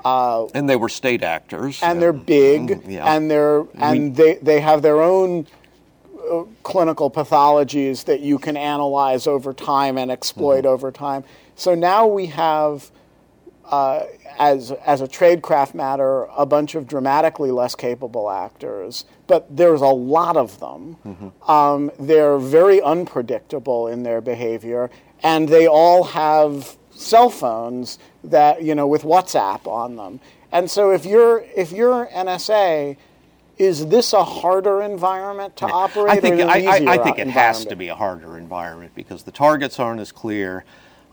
Uh, and they were state actors, and they're big, mm, yeah. and they're and we, they they have their own uh, clinical pathologies that you can analyze over time and exploit mm-hmm. over time. So now we have uh, as, as a tradecraft matter, a bunch of dramatically less capable actors, but there's a lot of them. Mm-hmm. Um, they're very unpredictable in their behavior, and they all have cell phones that you know with WhatsApp on them. And so if you're if you're NSA, is this a harder environment to operate? I think I, I, I, think it has to be a harder environment because the targets aren't as clear.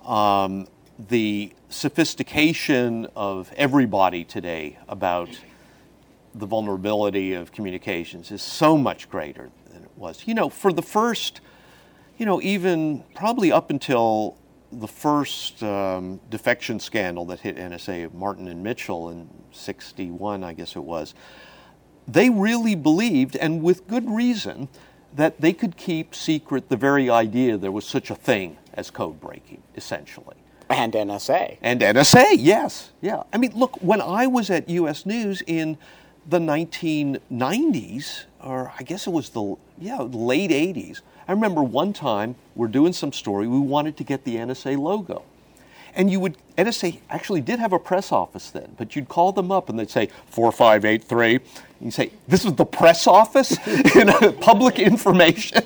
Um, the sophistication of everybody today about the vulnerability of communications is so much greater than it was. You know, for the first, you know, even probably up until the first um, defection scandal that hit NSA, Martin and Mitchell in 61, I guess it was, they really believed, and with good reason, that they could keep secret the very idea there was such a thing as code breaking, essentially. And NSA. And NSA, yes. Yeah. I mean, look, when I was at US News in the 1990s, or I guess it was the yeah, late 80s, I remember one time we're doing some story, we wanted to get the NSA logo. And you would, NSA actually did have a press office then, but you'd call them up and they'd say 4583. You say, this is the press office? public information.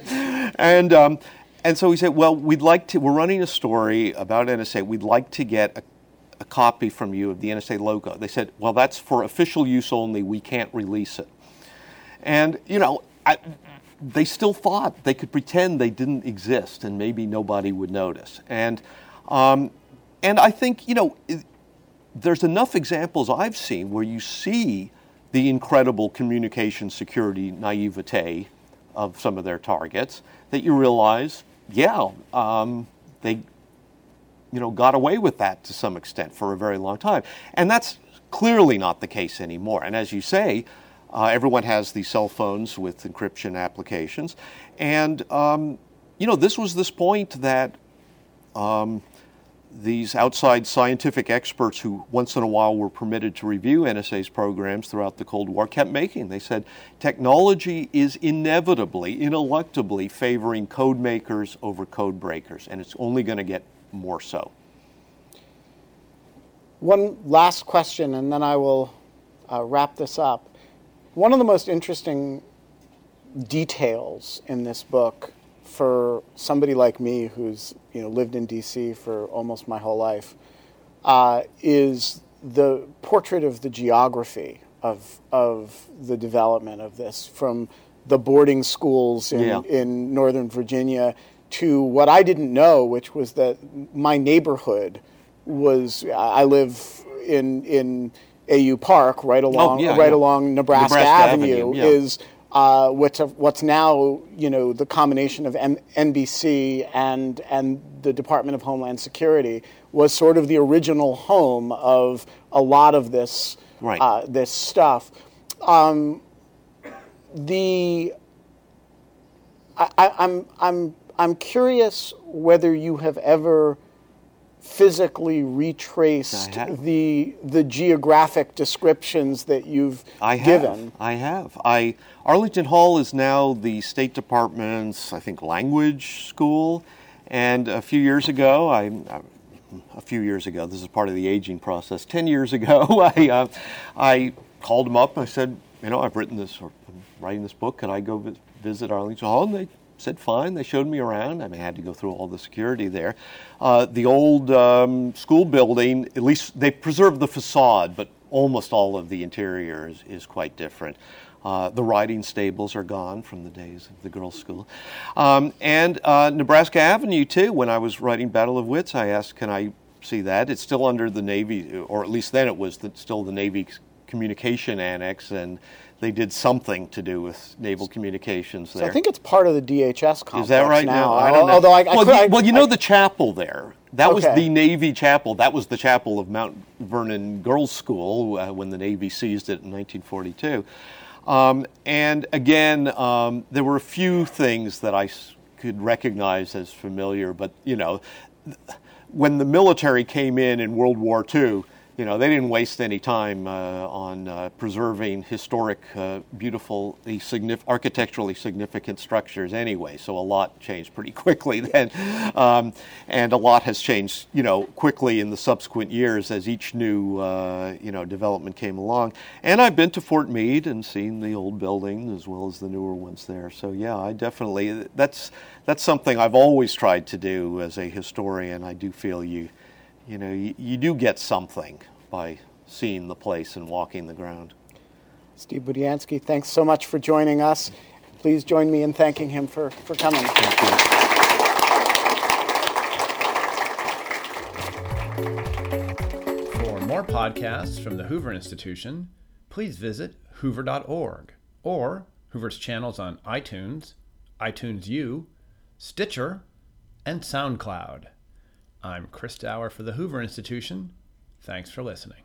And, um, and so he said, well, we'd like to, we're running a story about NSA. We'd like to get a, a copy from you of the NSA logo. They said, well, that's for official use only. We can't release it. And, you know, I, they still thought they could pretend they didn't exist and maybe nobody would notice. And, um, and I think, you know, there's enough examples I've seen where you see the incredible communication security naivete of some of their targets that you realize yeah, um, they you know got away with that to some extent for a very long time, and that's clearly not the case anymore. And as you say, uh, everyone has these cell phones with encryption applications, and um, you know this was this point that. Um, these outside scientific experts who once in a while were permitted to review NSA's programs throughout the Cold War kept making. They said technology is inevitably, ineluctably favoring code makers over code breakers, and it's only going to get more so. One last question, and then I will uh, wrap this up. One of the most interesting details in this book for somebody like me who's you know lived in D.C. for almost my whole life uh, is the portrait of the geography of of the development of this from the boarding schools in, yeah. in Northern Virginia to what I didn't know, which was that my neighborhood was I live in in AU Park right along oh, yeah, right yeah. along Nebraska, Nebraska Avenue, Avenue is uh, what's, a, what's now you know the combination of M- NBC and and the Department of Homeland Security was sort of the original home of a lot of this right. uh, this stuff. Um, the I, I, I'm I'm I'm curious whether you have ever physically retraced the the geographic descriptions that you've I have. given. I have. I Arlington Hall is now the State Department's, I think, language school. And a few years ago, I, a few years ago, this is part of the aging process. Ten years ago, I, uh, I called them up. I said, you know, I've written this or I'm writing this book. Could I go vi- visit Arlington Hall? And they said fine. They showed me around. I mean, I had to go through all the security there. Uh, the old um, school building, at least they preserved the facade, but almost all of the interior is, is quite different. Uh, the riding stables are gone from the days of the girls' school. Um, and uh, Nebraska Avenue, too. When I was writing Battle of Wits, I asked, can I see that? It's still under the Navy, or at least then it was the, still the Navy communication annex, and they did something to do with naval communications there. So I think it's part of the DHS complex Is that right now? now? I don't know. Although I, I well, could- you, I- well, you know the chapel there. That was the Navy chapel. That was the chapel of Mount Vernon Girls School uh, when the Navy seized it in 1942. Um, and again, um, there were a few things that I could recognize as familiar, but you know, when the military came in in World War II, you know, they didn't waste any time uh, on uh, preserving historic, uh, beautiful, signif- architecturally significant structures anyway. So a lot changed pretty quickly then, um, and a lot has changed, you know, quickly in the subsequent years as each new, uh, you know, development came along. And I've been to Fort Meade and seen the old building as well as the newer ones there. So yeah, I definitely that's that's something I've always tried to do as a historian. I do feel you you know, you, you do get something by seeing the place and walking the ground. Steve Budiansky, thanks so much for joining us. Please join me in thanking him for, for coming. Thank you. For more podcasts from the Hoover Institution, please visit hoover.org or Hoover's channels on iTunes, iTunes U, Stitcher, and SoundCloud. I'm Chris Dower for the Hoover Institution. Thanks for listening.